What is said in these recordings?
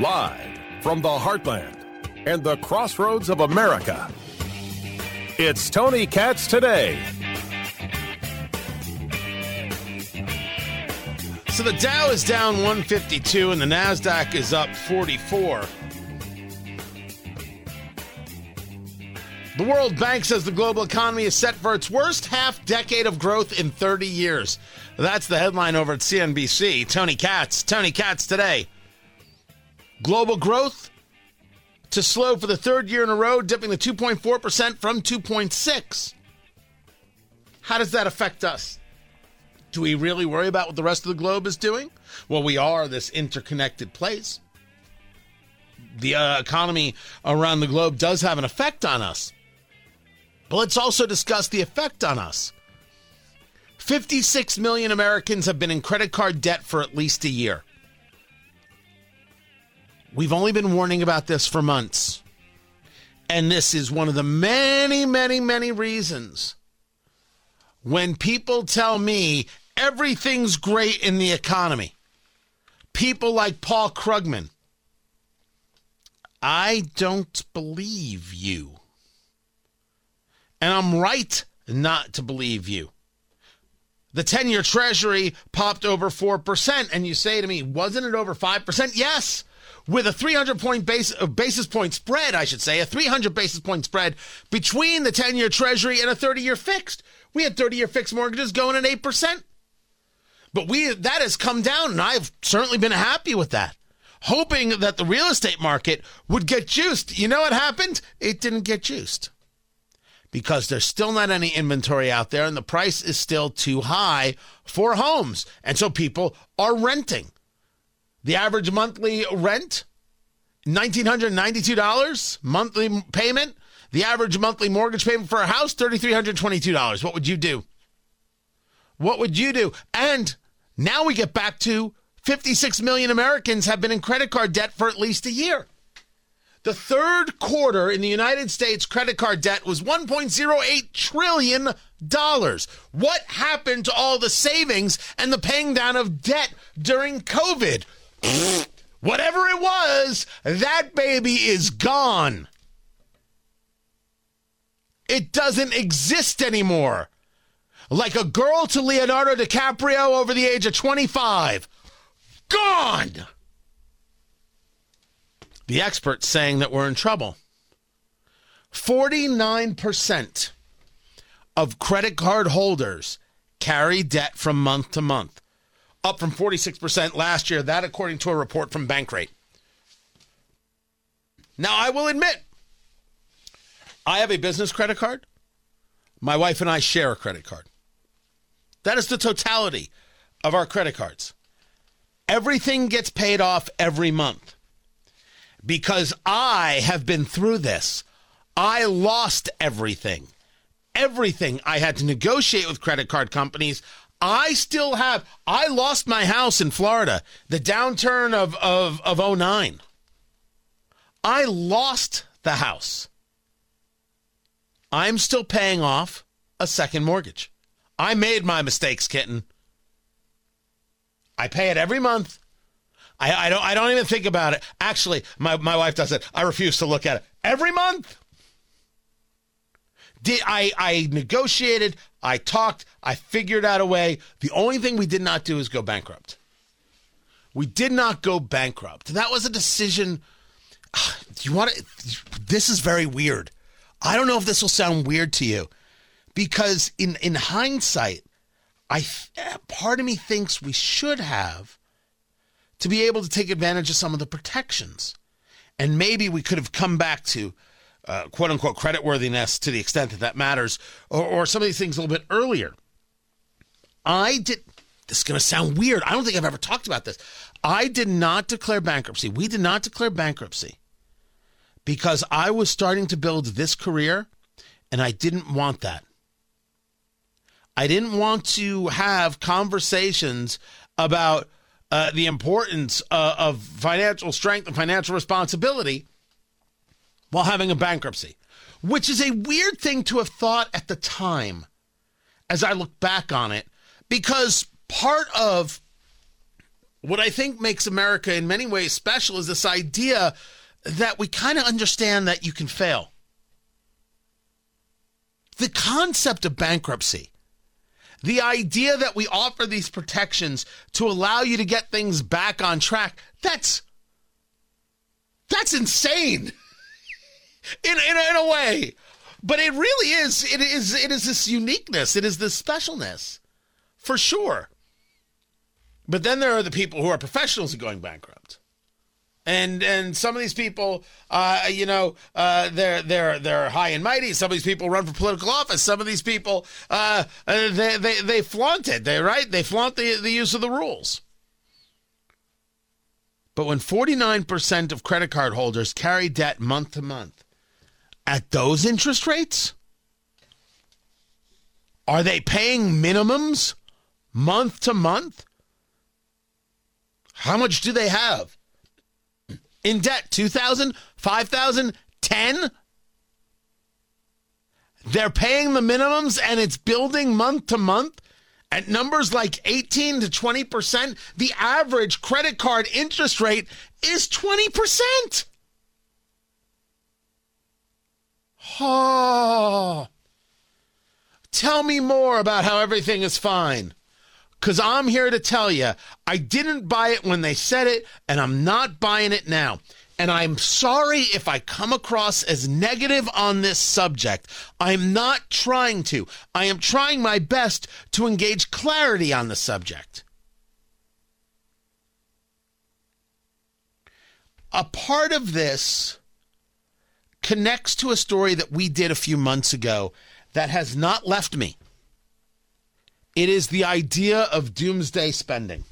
Live from the heartland and the crossroads of America, it's Tony Katz today. So the Dow is down 152 and the NASDAQ is up 44. The World Bank says the global economy is set for its worst half decade of growth in 30 years. That's the headline over at CNBC. Tony Katz. Tony Katz today. Global growth to slow for the third year in a row, dipping to 2.4% from 2.6. How does that affect us? Do we really worry about what the rest of the globe is doing? Well, we are this interconnected place. The uh, economy around the globe does have an effect on us. But let's also discuss the effect on us. 56 million Americans have been in credit card debt for at least a year. We've only been warning about this for months. And this is one of the many, many, many reasons when people tell me everything's great in the economy. People like Paul Krugman. I don't believe you. And I'm right not to believe you. The 10 year treasury popped over 4%. And you say to me, wasn't it over 5%? Yes. With a 300 point base, uh, basis point spread, I should say, a 300 basis point spread between the 10 year treasury and a 30 year fixed. We had 30 year fixed mortgages going at 8%. But we that has come down, and I've certainly been happy with that. Hoping that the real estate market would get juiced. You know what happened? It didn't get juiced. Because there's still not any inventory out there and the price is still too high for homes. And so people are renting. The average monthly rent, $1,992 monthly payment. The average monthly mortgage payment for a house, $3,322. What would you do? What would you do? And now we get back to 56 million Americans have been in credit card debt for at least a year. The third quarter in the United States credit card debt was 1.08 trillion dollars. What happened to all the savings and the paying down of debt during COVID? Whatever it was, that baby is gone. It doesn't exist anymore like a girl to Leonardo DiCaprio over the age of 25. Gone! The experts saying that we're in trouble. 49% of credit card holders carry debt from month to month, up from 46% last year. That, according to a report from Bankrate. Now, I will admit, I have a business credit card. My wife and I share a credit card. That is the totality of our credit cards. Everything gets paid off every month because I have been through this. I lost everything. Everything I had to negotiate with credit card companies. I still have. I lost my house in Florida, the downturn of, of, of 09. I lost the house. I'm still paying off a second mortgage. I made my mistakes, kitten. I pay it every month. I, I don't I don't even think about it. Actually, my, my wife does it. I refuse to look at it. Every month. Did I I negotiated, I talked, I figured out a way. The only thing we did not do is go bankrupt. We did not go bankrupt. That was a decision. You want to this is very weird. I don't know if this will sound weird to you because in in hindsight, I part of me thinks we should have to be able to take advantage of some of the protections, and maybe we could have come back to uh, quote unquote creditworthiness to the extent that that matters, or, or some of these things a little bit earlier. I did. This is going to sound weird. I don't think I've ever talked about this. I did not declare bankruptcy. We did not declare bankruptcy because I was starting to build this career and I didn't want that. I didn't want to have conversations about uh, the importance uh, of financial strength and financial responsibility while having a bankruptcy, which is a weird thing to have thought at the time as I look back on it, because part of What I think makes America in many ways special is this idea that we kind of understand that you can fail. The concept of bankruptcy, the idea that we offer these protections to allow you to get things back on track, that's that's insane. In, in, in a way. But it really is it is it is this uniqueness, it is this specialness. For sure. But then there are the people who are professionals at going bankrupt. And and some of these people, uh, you know, uh, they're they're they're high and mighty. Some of these people run for political office. Some of these people, uh, uh they they they flaunt it. They right. They flaunt the the use of the rules. But when forty nine percent of credit card holders carry debt month to month, at those interest rates, are they paying minimums month to month? How much do they have? In debt, 2,000, 5,000, 10? They're paying the minimums and it's building month to month at numbers like 18 to 20%. The average credit card interest rate is 20%. Oh. Tell me more about how everything is fine. Because I'm here to tell you, I didn't buy it when they said it, and I'm not buying it now. And I'm sorry if I come across as negative on this subject. I'm not trying to. I am trying my best to engage clarity on the subject. A part of this connects to a story that we did a few months ago that has not left me. It is the idea of doomsday spending.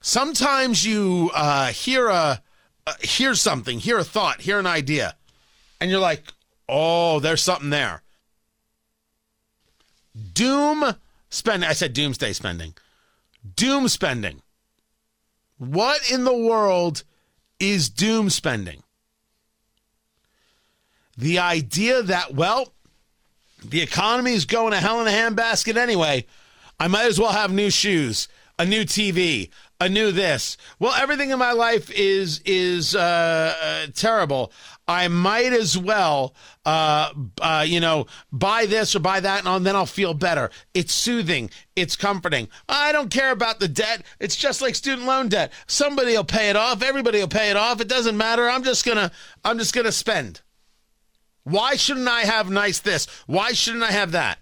Sometimes you uh, hear a uh, hear something, hear a thought, hear an idea, and you're like, "Oh, there's something there." Doom spending. I said doomsday spending. Doom spending. What in the world is doom spending? The idea that, well, the economy is going to hell in a handbasket anyway. I might as well have new shoes, a new TV, a new this. Well, everything in my life is is uh, uh, terrible. I might as well, uh, uh you know, buy this or buy that, and then I'll feel better. It's soothing. It's comforting. I don't care about the debt. It's just like student loan debt. Somebody will pay it off. Everybody will pay it off. It doesn't matter. I'm just gonna, I'm just gonna spend. Why shouldn't I have nice this? Why shouldn't I have that?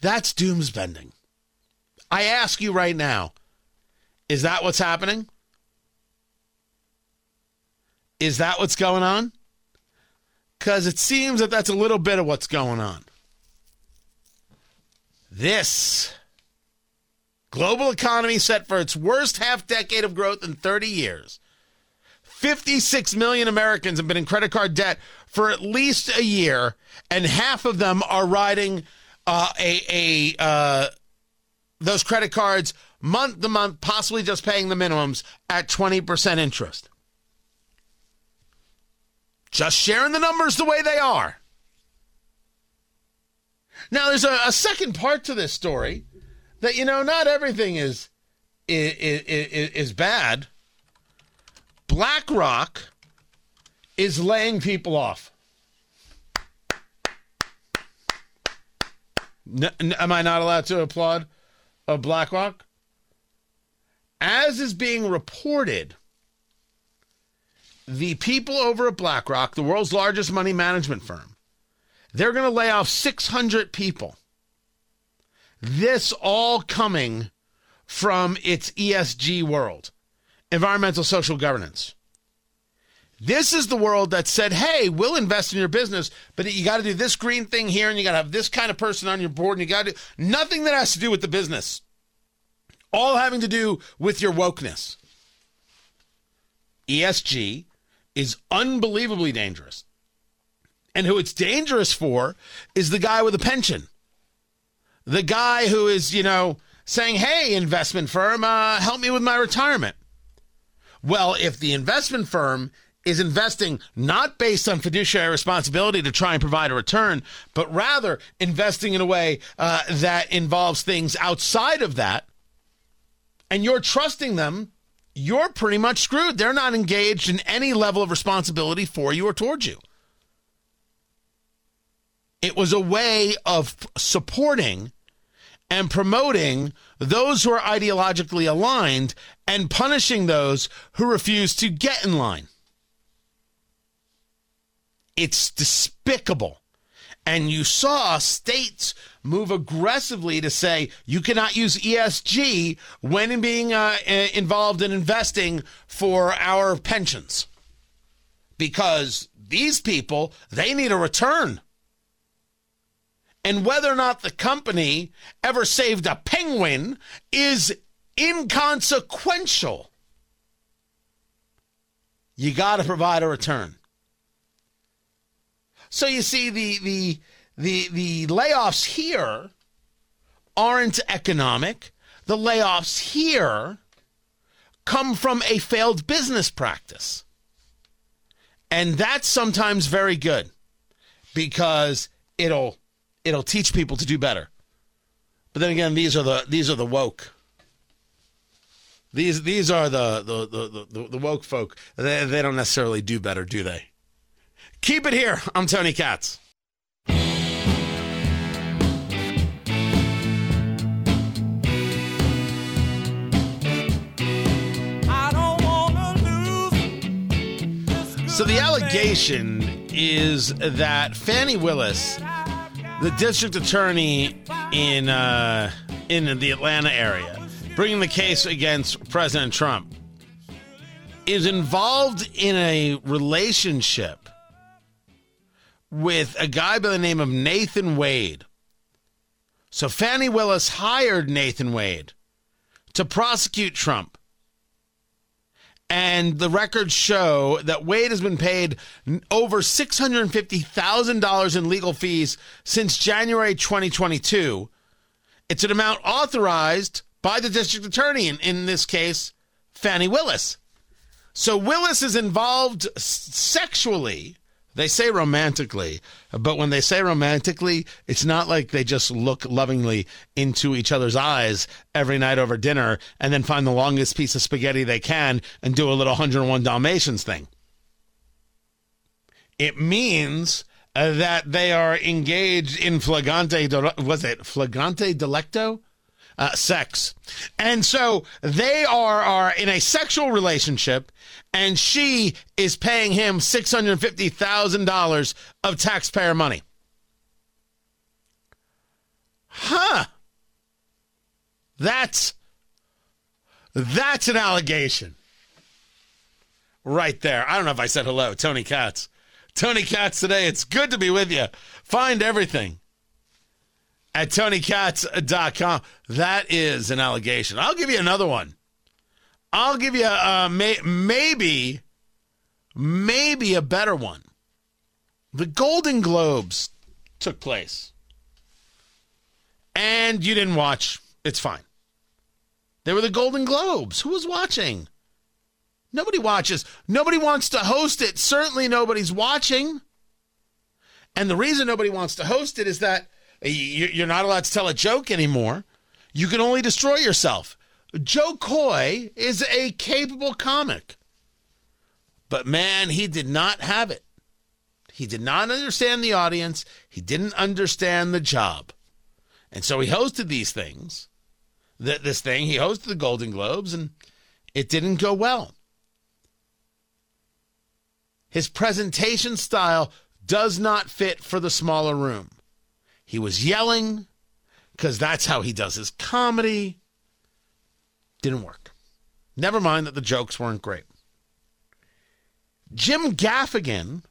That's doomsbending. I ask you right now, is that what's happening? Is that what's going on? Because it seems that that's a little bit of what's going on. This global economy set for its worst half decade of growth in 30 years 56 million Americans have been in credit card debt for at least a year, and half of them are riding uh, a a uh, those credit cards month to month, possibly just paying the minimums at 20% interest. Just sharing the numbers the way they are. Now, there's a, a second part to this story that you know not everything is is, is, is bad. BlackRock is laying people off. N- am I not allowed to applaud a BlackRock? As is being reported, the people over at BlackRock, the world's largest money management firm, they're going to lay off 600 people. This all coming from its ESG world environmental social governance. This is the world that said, hey, we'll invest in your business, but you got to do this green thing here, and you got to have this kind of person on your board, and you got to do nothing that has to do with the business. All having to do with your wokeness. ESG is unbelievably dangerous. And who it's dangerous for is the guy with a pension. The guy who is, you know, saying, hey, investment firm, uh, help me with my retirement. Well, if the investment firm is investing not based on fiduciary responsibility to try and provide a return, but rather investing in a way uh, that involves things outside of that, and you're trusting them, you're pretty much screwed. They're not engaged in any level of responsibility for you or towards you. It was a way of supporting and promoting those who are ideologically aligned and punishing those who refuse to get in line. It's despicable. And you saw states move aggressively to say you cannot use ESG when being uh, involved in investing for our pensions. Because these people, they need a return. And whether or not the company ever saved a penguin is inconsequential. You got to provide a return. So you see the the the the layoffs here aren't economic. The layoffs here come from a failed business practice. And that's sometimes very good because it'll it'll teach people to do better. But then again, these are the these are the woke. These these are the the the, the, the woke folk. They, they don't necessarily do better, do they? Keep it here. I'm Tony Katz. So the allegation is that Fani Willis, the district attorney in uh, in the Atlanta area, bringing the case against President Trump, is involved in a relationship with a guy by the name of Nathan Wade. So Fani Willis hired Nathan Wade to prosecute Trump. And the records show that Wade has been paid over $650,000 in legal fees since January 2022. It's an amount authorized by the district attorney, in, in this case, Fani Willis. So Willis is involved sexually they say romantically, but when they say romantically, it's not like they just look lovingly into each other's eyes every night over dinner and then find the longest piece of spaghetti they can and do a little 101 Dalmatians thing. It means that they are engaged in flagrante, was it flagrante delicto? Uh, sex. And so they are, are in a sexual relationship and she is paying him $650,000 of taxpayer money. Huh. That's that's an allegation. Right there. I don't know if I said hello, Tony Katz. Tony Katz today. It's good to be with you. Find everything at tonykatz.com. That is an allegation. I'll give you another one. I'll give you a, may, maybe, maybe a better one. The Golden Globes took place. And you didn't watch. It's fine. They were the Golden Globes. Who was watching? Nobody watches. Nobody wants to host it. Certainly nobody's watching. And the reason nobody wants to host it is that you're not allowed to tell a joke anymore. You can only destroy yourself. Jo Koy is a capable comic. But man, he did not have it. He did not understand the audience. He didn't understand the job. And so he hosted these things. This thing, he hosted the Golden Globes, and it didn't go well. His presentation style does not fit for the smaller room. He was yelling because that's how he does his comedy. Didn't work. Never mind that the jokes weren't great. Jim Gaffigan,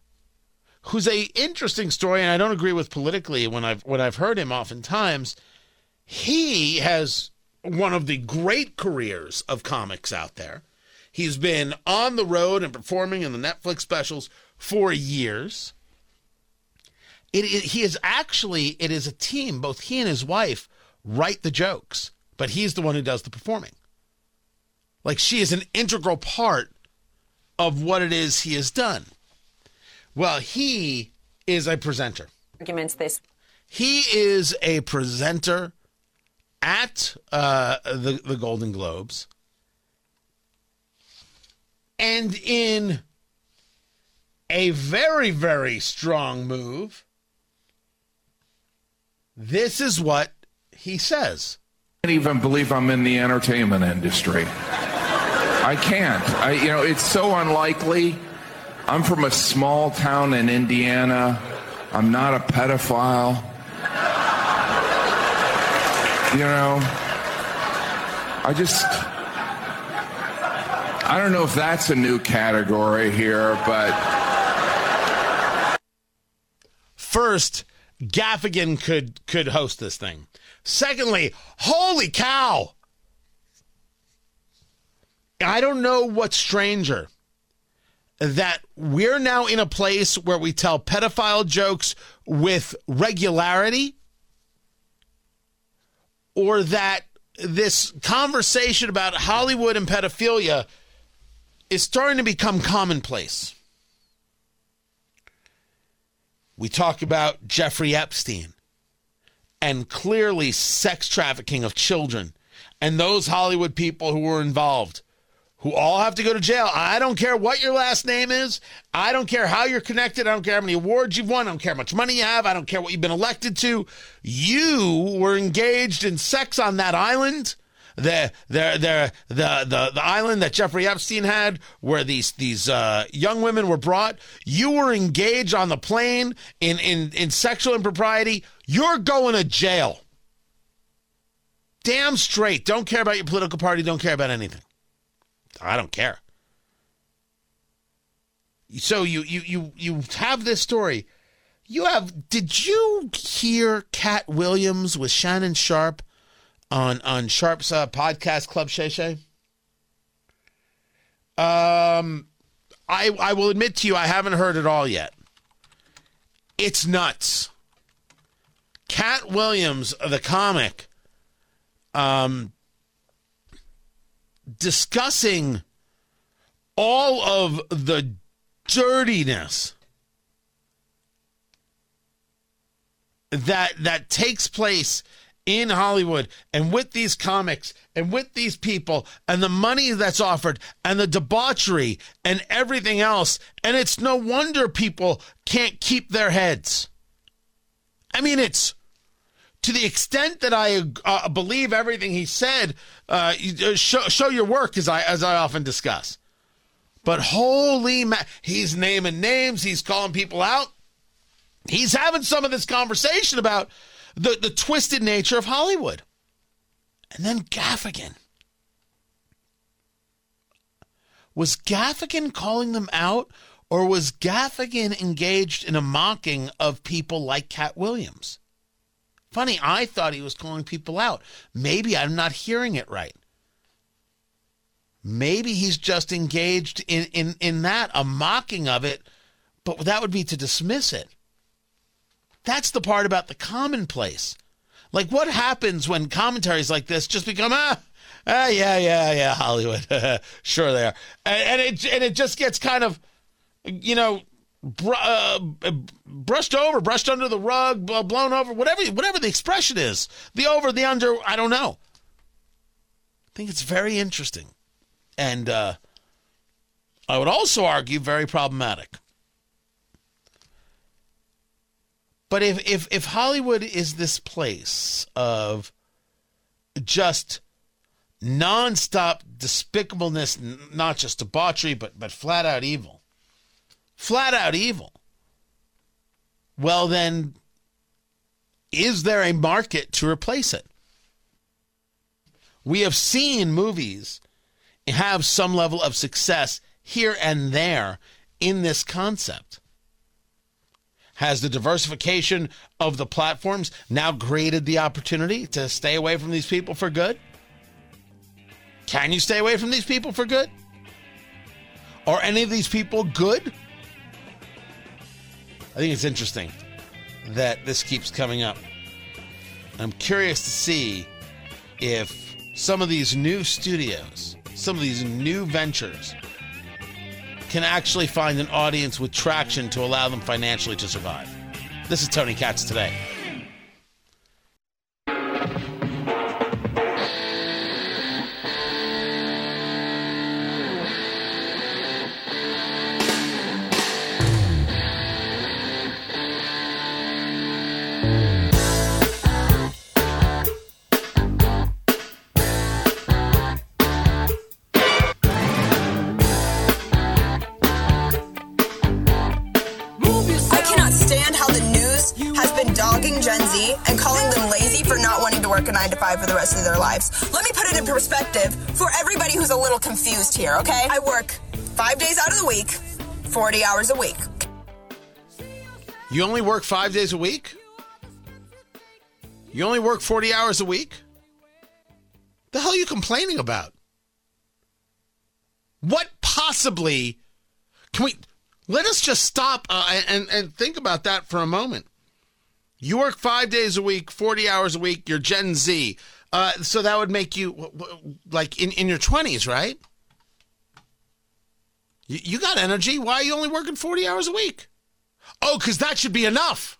who's a interesting story, and I don't agree with politically when I've when I've heard him oftentimes, he has one of the great careers of comics out there. He's been on the road and performing in the Netflix specials for years. It, it, he is actually it is a team. Both he and his wife write the jokes, but he's the one who does the performing. Like she is an integral part of what it is he has done. Well, he is a presenter. Arguments this. He is a presenter at uh, the the Golden Globes, and in a very very strong move, this is what he says. I can't even believe I'm in the entertainment industry. I can't. I, you know, it's so unlikely. I'm from a small town in Indiana. I'm not a pedophile. You know, I just. I don't know if that's a new category here, but. First, Gaffigan could could host this thing. Secondly, holy cow! I don't know what's stranger that we're now in a place where we tell pedophile jokes with regularity or that this conversation about Hollywood and pedophilia is starting to become commonplace. We talk about Jeffrey Epstein and clearly sex trafficking of children and those Hollywood people who were involved who all have to go to jail. I don't care what your last name is. I don't care how you're connected. I don't care how many awards you've won. I don't care how much money you have. I don't care what you've been elected to. You were engaged in sex on that island. The the the the the, the island that Jeffrey Epstein had, where these these uh, young women were brought. You were engaged on the plane in in in sexual impropriety. You're going to jail. Damn straight. Don't care about your political party. Don't care about anything. I don't care. So you you you you have this story. You have did you hear Katt Williams with Shannon Sharpe on on Sharpe's uh, podcast Club Shay Shay? Um I I will admit to you I haven't heard it all yet. It's nuts. Katt Williams, the comic, um, discussing all of the dirtiness that that takes place in Hollywood and with these comics and with these people and the money that's offered and the debauchery and everything else and it's no wonder people can't keep their heads. I mean it's to the extent that I uh, believe everything he said, uh, show, show your work as I as I often discuss. But holy ma- he's naming names, he's calling people out. He's having some of this conversation about the, the twisted nature of Hollywood. And then Gaffigan. Was Gaffigan calling them out, or was Gaffigan engaged in a mocking of people like Katt Williams? Funny, I thought he was calling people out. Maybe I'm not hearing it right. Maybe he's just engaged in, in, in that, a mocking of it, but that would be to dismiss it. That's the part about the commonplace. Like, what happens when commentaries like this just become, ah, ah yeah, yeah, yeah, Hollywood. sure they are. And, and, it, and it just gets kind of, you know, br- uh, brushed over, brushed under the rug, blown over, whatever, whatever the expression is. The over, the under, I don't know. I think it's very interesting. And uh, I would also argue very problematic. But if, if, if Hollywood is this place of just nonstop despicableness, not just debauchery, but, but flat out evil, flat out evil, well, then is there a market to replace it? We have seen movies have some level of success here and there in this concept. Has the diversification of the platforms now created the opportunity to stay away from these people for good? Can you stay away from these people for good? Are any of these people good? I think it's interesting that this keeps coming up. I'm curious to see if some of these new studios, some of these new ventures, can actually find an audience with traction to allow them financially to survive. This is Tony Katz today. Confused here, okay? I work five days out of the week, 40 hours a week. You only work five days a week? You only work 40 hours a week? The hell are you complaining about? What possibly can we let us just stop uh, and, and think about that for a moment? You work five days a week, 40 hours a week, you're Gen Z. Uh, so that would make you like in, in your 20s, right? You, got energy. Why are you only working 40 hours a week? Oh, because that should be enough.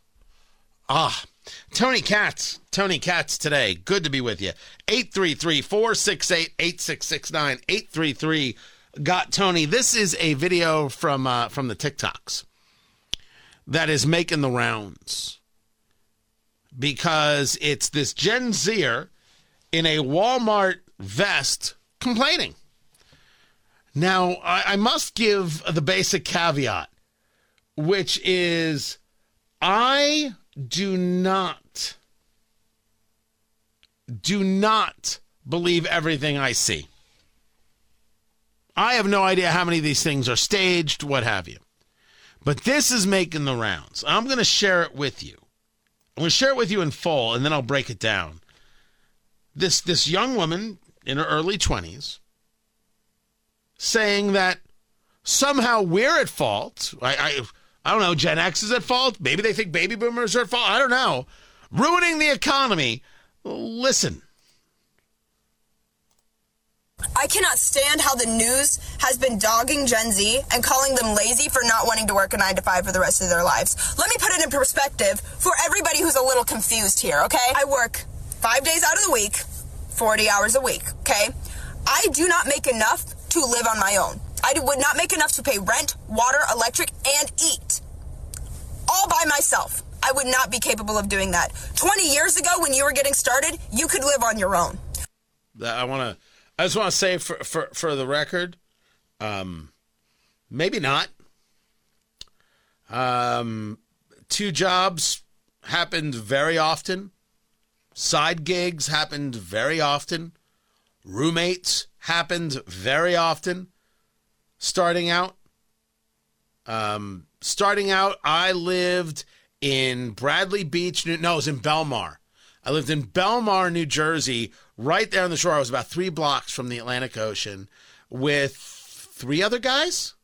Ah, Tony Katz. Tony Katz today. Good to be with you. 833 468 8669. 833 got Tony. This is a video from uh, from the TikToks that is making the rounds because it's this Gen Zer in a Walmart vest complaining. Now, I, I must give the basic caveat, which is I do not do not believe everything I see. I have no idea how many of these things are staged, what have you. But this is making the rounds. I'm going to share it with you. I'm going to share it with you in full, and then I'll break it down. This this young woman in her early 20s saying that somehow we're at fault. I, I I don't know. Gen X is at fault. Maybe they think baby boomers are at fault. I don't know. Ruining the economy. Listen. I cannot stand how the news has been dogging Gen Z and calling them lazy for not wanting to work a nine to five for the rest of their lives. Let me put it in perspective for everybody who's a little confused here, okay? I work five days out of the week, 40 hours a week, okay? I do not make enough to live on my own. I would not make enough to pay rent, water, electric, and eat. All by myself. I would not be capable of doing that. 20 years ago, when you were getting started, you could live on your own. I want to I just want to say for for for the record, um, maybe not. Um, two jobs happened very often. Side gigs happened very often. Roommates happened very often. Starting out, um, starting out, I lived in Bradley Beach. No, it was in Belmar. I lived in Belmar, New Jersey, right there on the shore. I was about three blocks from the Atlantic Ocean with three other guys.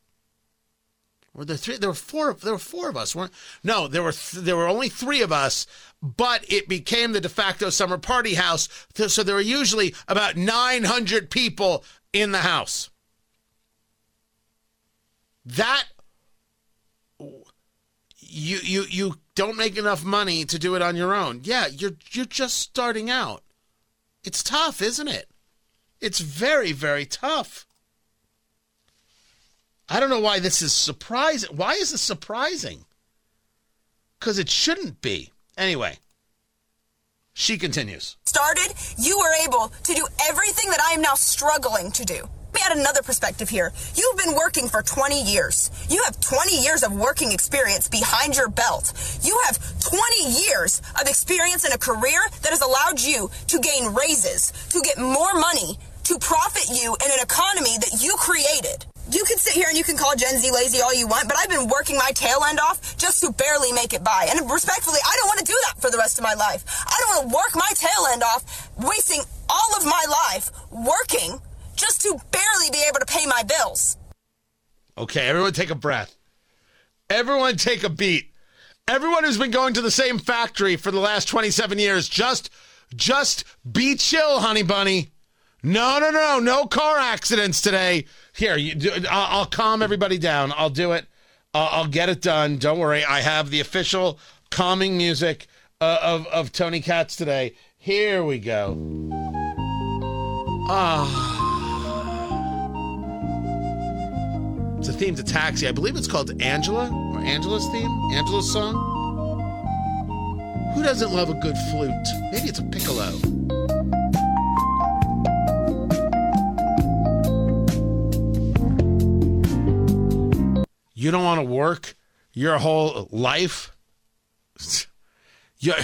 Were there three? There were four. There were four of us. weren't No, there were th- there were only three of us. But it became the de facto summer party house, so there were usually about nine hundred people in the house. That you you you don't make enough money to do it on your own. Yeah, you're you're just starting out. It's tough, isn't it? It's very very tough. I don't know why this is surprising. Why is this surprising? Cuz it shouldn't be. Anyway, she continues. Started, you were able to do everything that I am now struggling to do Let me add another perspective here. You've been working for 20 years. You have 20 years of working experience behind your belt. You have 20 years of experience in a career that has allowed you to gain raises, to get more money, to profit you in an economy that you created. You can sit here and you can call Gen Z lazy all you want, but I've been working my tail end off just to barely make it by. And respectfully, I don't want to do that for the rest of my life. I don't want to work my tail end off, wasting all of my life working just to barely be able to pay my bills. Okay, everyone take a breath. Everyone take a beat. Everyone who's been going to the same factory for the last 27 years, just just be chill, honey bunny. No, no, no, no car accidents today. Here, you, I'll, I'll calm everybody down. I'll do it. I'll, I'll get it done. Don't worry. I have the official calming music uh, of of Tony Katz today. Here we go. Ah. It's a theme to Taxi. I believe it's called Angela or Angela's theme, Angela's song. Who doesn't love a good flute? Maybe it's a piccolo. You don't want to work your whole life. You,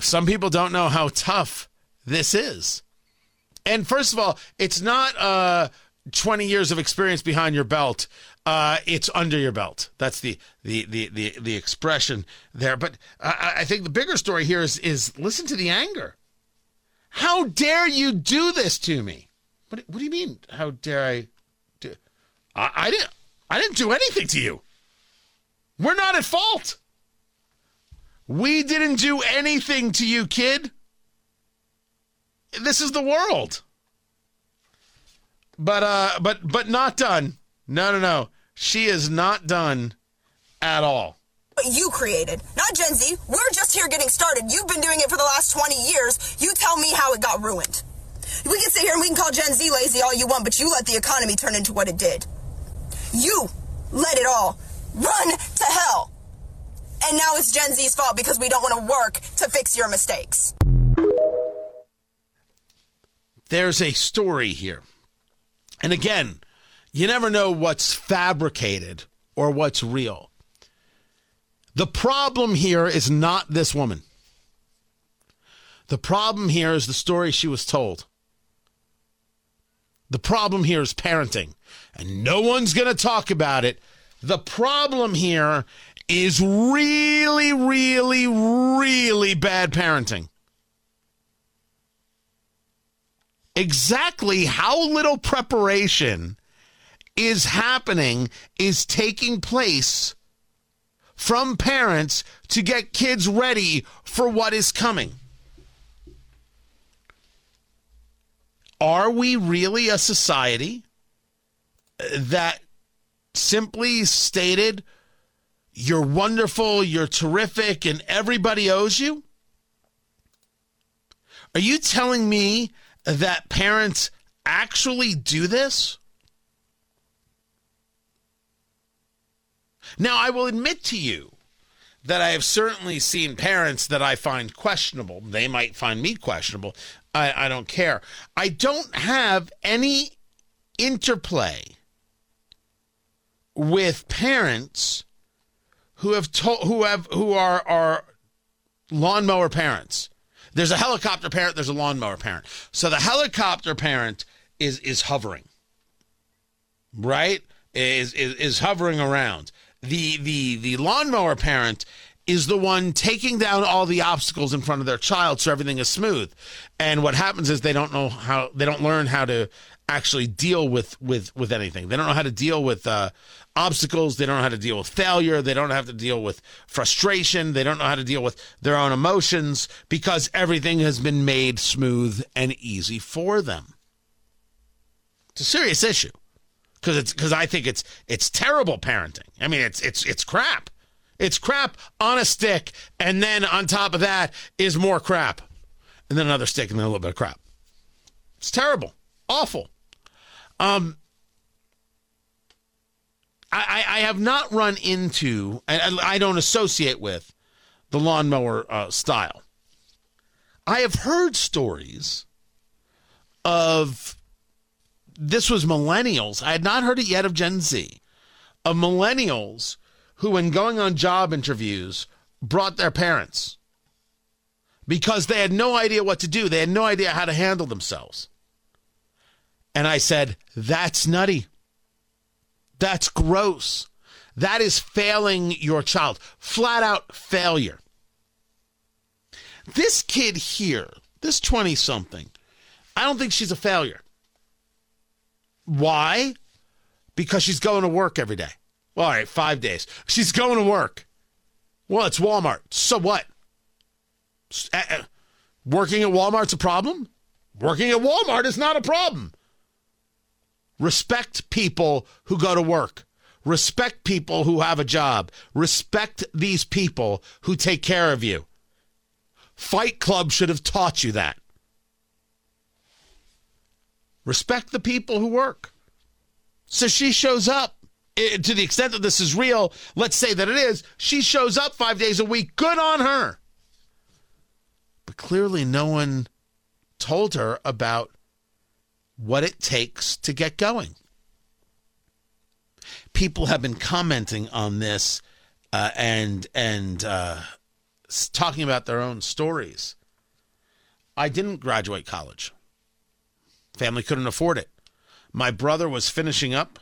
some people don't know how tough this is. And first of all, it's not uh, 20 years of experience behind your belt. Uh, it's under your belt. That's the the the the, the expression there. But I, I think the bigger story here is is listen to the anger. How dare you do this to me? What, what do you mean? How dare I? Do? I, I didn't. I didn't do anything to you. We're not at fault. We didn't do anything to you, kid. This is the world. But uh but but not done. No, no, no. She is not done at all. You created, not Gen Z. We're just here getting started. You've been doing it for the last 20 years. You tell me how it got ruined. We can sit here and we can call Gen Z lazy all you want, but you let the economy turn into what it did. You let it all run to hell. And now it's Gen Z's fault because we don't want to work to fix your mistakes. There's a story here. And again, you never know what's fabricated or what's real. The problem here is not this woman. The problem here is the story she was told. The problem here is parenting, and no one's going to talk about it. The problem here is really, really, really bad parenting. Exactly how little preparation is happening is taking place from parents to get kids ready for what is coming. Are we really a society that simply stated, you're wonderful, you're terrific, and everybody owes you? Are you telling me that parents actually do this? Now, I will admit to you that I have certainly seen parents that I find questionable. They might find me questionable. I, I don't care. I don't have any interplay with parents who have told who have who are are lawnmower parents. There's a helicopter parent, there's a lawnmower parent. So the helicopter parent is is hovering. Right? Is is, is hovering around the the the lawnmower parent is the one taking down all the obstacles in front of their child so everything is smooth. And what happens is they don't know how they don't learn how to actually deal with with with anything. They don't know how to deal with uh, obstacles. They don't know how to deal with failure. They don't have to deal with frustration. They don't know how to deal with their own emotions because everything has been made smooth and easy for them. It's a serious issue because it's because I think it's it's terrible parenting. I mean, it's it's it's crap. It's crap on a stick, and then on top of that is more crap, and then another stick, and then a little bit of crap. It's terrible, awful. Um, I I have not run into, I, I don't associate with the lawnmower uh, style. I have heard stories of this was millennials. I had not heard it yet of Gen Z, of millennials who, when going on job interviews, brought their parents because they had no idea what to do. They had no idea how to handle themselves. And I said, That's nutty. That's gross. That is failing your child. Flat out failure. This kid here, this 20 something, I don't think she's a failure. Why? Because she's going to work every day. All right, five days. She's going to work. Well, it's Walmart. So what? Uh, uh, working at Walmart's a problem? Working at Walmart is not a problem. Respect people who go to work. Respect people who have a job. Respect these people who take care of you. Fight Club should have taught you that. Respect the people who work. So she shows up. Eh, to the extent that this is real, let's say that it is, she shows up five days a week. Good on her. But clearly, no one told her about what it takes to get going. People have been commenting on this uh, and and uh, talking about their own stories. I didn't graduate college. Family couldn't afford it. My brother was finishing up,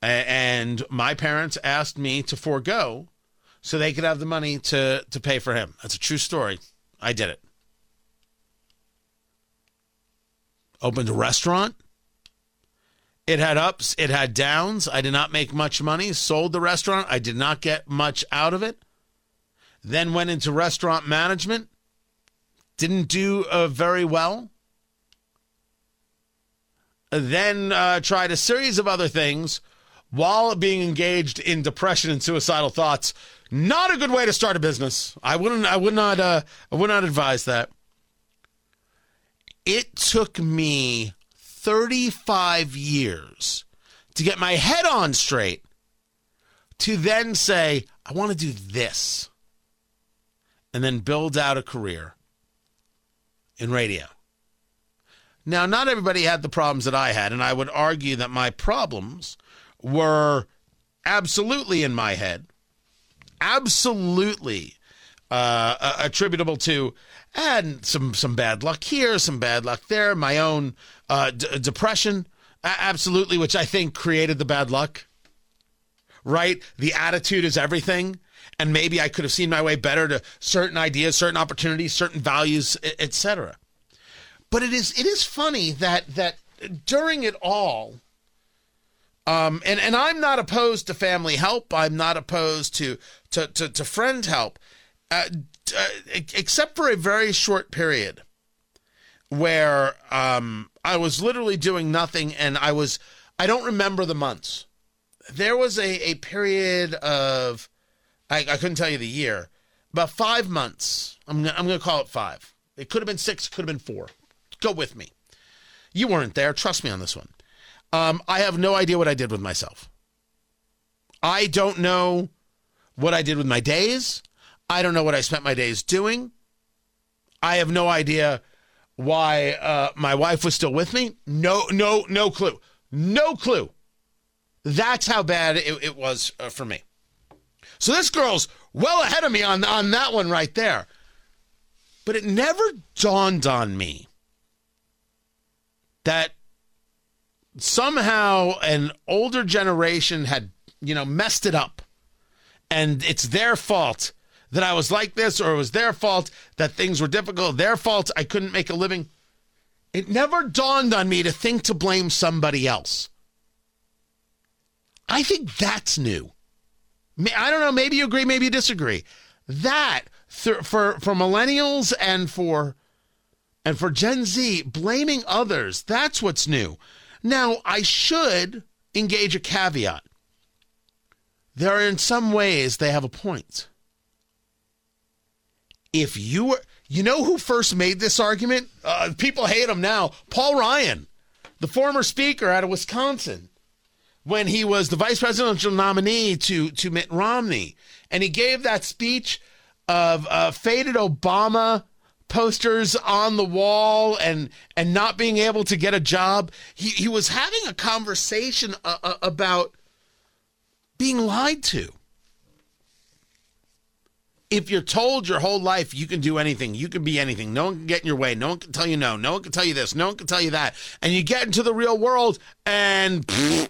and my parents asked me to forego so they could have the money to, to pay for him. That's a true story. I did it. Opened a restaurant. It had ups, it had downs. I did not make much money. Sold the restaurant. I did not get much out of it. Then went into restaurant management. Didn't do uh, very well. Then uh, tried a series of other things while being engaged in depression and suicidal thoughts. Not a good way to start a business. I wouldn't. I would not. Uh, I would not advise that. It took me 35 years to get my head on straight to then say, I want to do this, and then build out a career in radio. Now, not everybody had the problems that I had, and I would argue that my problems were absolutely in my head, absolutely uh, attributable to and some some bad luck here, some bad luck there, my own uh, d- depression, absolutely, which I think created the bad luck. Right, the attitude is everything, and maybe I could have seen my way better to certain ideas, certain opportunities, certain values, etc. But it is it is funny that that during it all, um, and and I'm not opposed to family help. I'm not opposed to to to, to friend help, uh, uh, except for a very short period where um, I was literally doing nothing, and I was I don't remember the months. There was a a period of I, I couldn't tell you the year, about five months. I'm I'm going to call it five. It could have been six. Could have been four. Go with me. You weren't there. Trust me on this one. Um, I have no idea what I did with myself. I don't know what I did with my days. I don't know what I spent my days doing. I have no idea why uh, my wife was still with me. No, no, no clue. No clue. That's how bad it, it was uh, for me. So this girl's well ahead of me on, on that one right there. But it never dawned on me that somehow an older generation had, you know, messed it up. And it's their fault that I was like this, or it was their fault that things were difficult, their fault I couldn't make a living. It never dawned on me to think to blame somebody else. I think that's new. I don't know. Maybe you agree, maybe you disagree. That for for millennials and for and for Gen Z, blaming others, that's what's new. Now, I should engage a caveat. There are in some ways they have a point if you were, you know who first made this argument? Uh, people hate him now. Paul Ryan, the former speaker out of Wisconsin, when he was the vice presidential nominee to to Mitt Romney, and he gave that speech of uh, faded Obama posters on the wall and and not being able to get a job. He he was having a conversation uh, uh about being lied to if you're told your whole life you can do anything, you can be anything, no one can get in your way, no one can tell you no, no one can tell you this, no one can tell you that, and you get into the real world and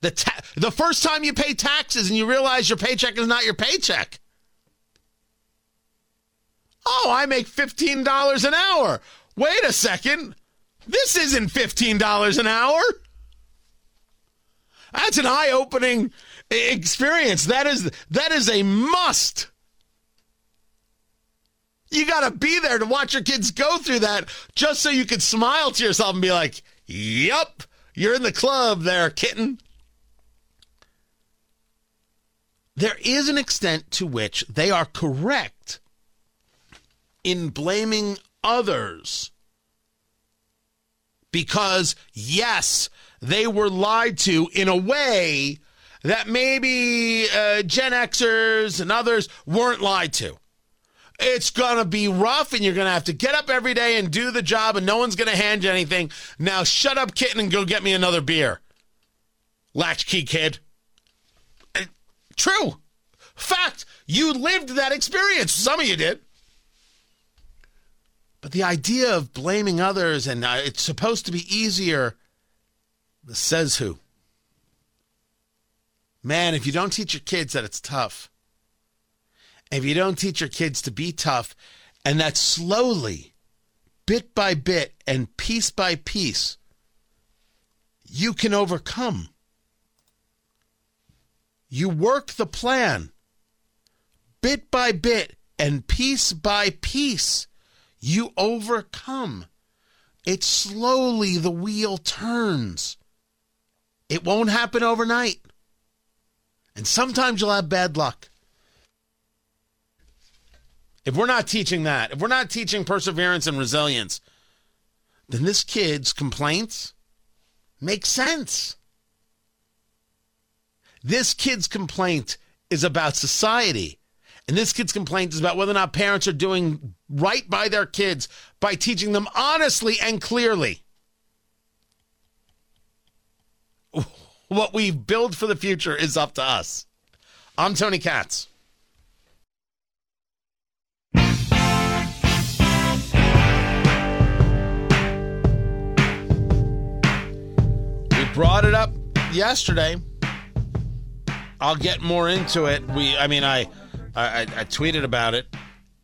the ta- the first time you pay taxes and you realize your paycheck is not your paycheck. Oh, I make $15 an hour. Wait a second. This isn't $15 an hour. That's an eye-opening experience. That is that is a must. You got to be there to watch your kids go through that just so you can smile to yourself and be like, "Yup, you're in the club there, kitten." There is an extent to which they are correct in blaming others because yes, they were lied to in a way that maybe uh, Gen Xers and others weren't lied to. It's going to be rough, and you're going to have to get up every day and do the job, and no one's going to hand you anything. Now, shut up, kitten, and go get me another beer. Latchkey kid. True. Fact. You lived that experience. Some of you did. But the idea of blaming others and uh, it's supposed to be easier, says who? Man, if you don't teach your kids that it's tough, if you don't teach your kids to be tough, and that slowly, bit by bit, and piece by piece, you can overcome. You work the plan bit by bit and piece by piece. You overcome. It slowly, the wheel turns. It won't happen overnight. And sometimes you'll have bad luck. If we're not teaching that, if we're not teaching perseverance and resilience, then this kid's complaints make sense. This kid's complaint is about society. And this kid's complaint is about whether or not parents are doing right by their kids by teaching them honestly and clearly. What we build for the future is up to us. I'm Tony Katz. We brought it up yesterday. I'll get more into it. We, I mean, I, I, I tweeted about it,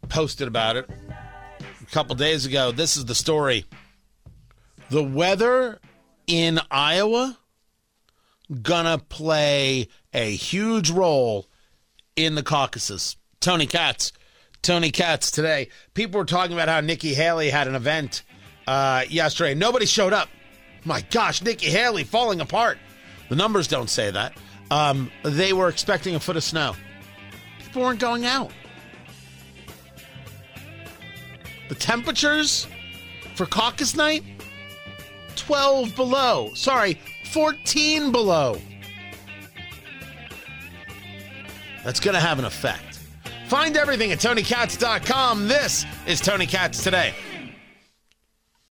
posted about it a couple days ago. This is the story. The weather in Iowa gonna play a huge role in the caucuses. Tony Katz, Tony Katz today. People were talking about how Nikki Haley had an event uh, yesterday. Nobody showed up. My gosh, Nikki Haley falling apart. The numbers don't say that. Um, they were expecting a foot of snow. People weren't going out. The temperatures for caucus night 12 below. Sorry, 14 below. That's going to have an effect. Find everything at TonyKatz.com. This is Tony Katz Today.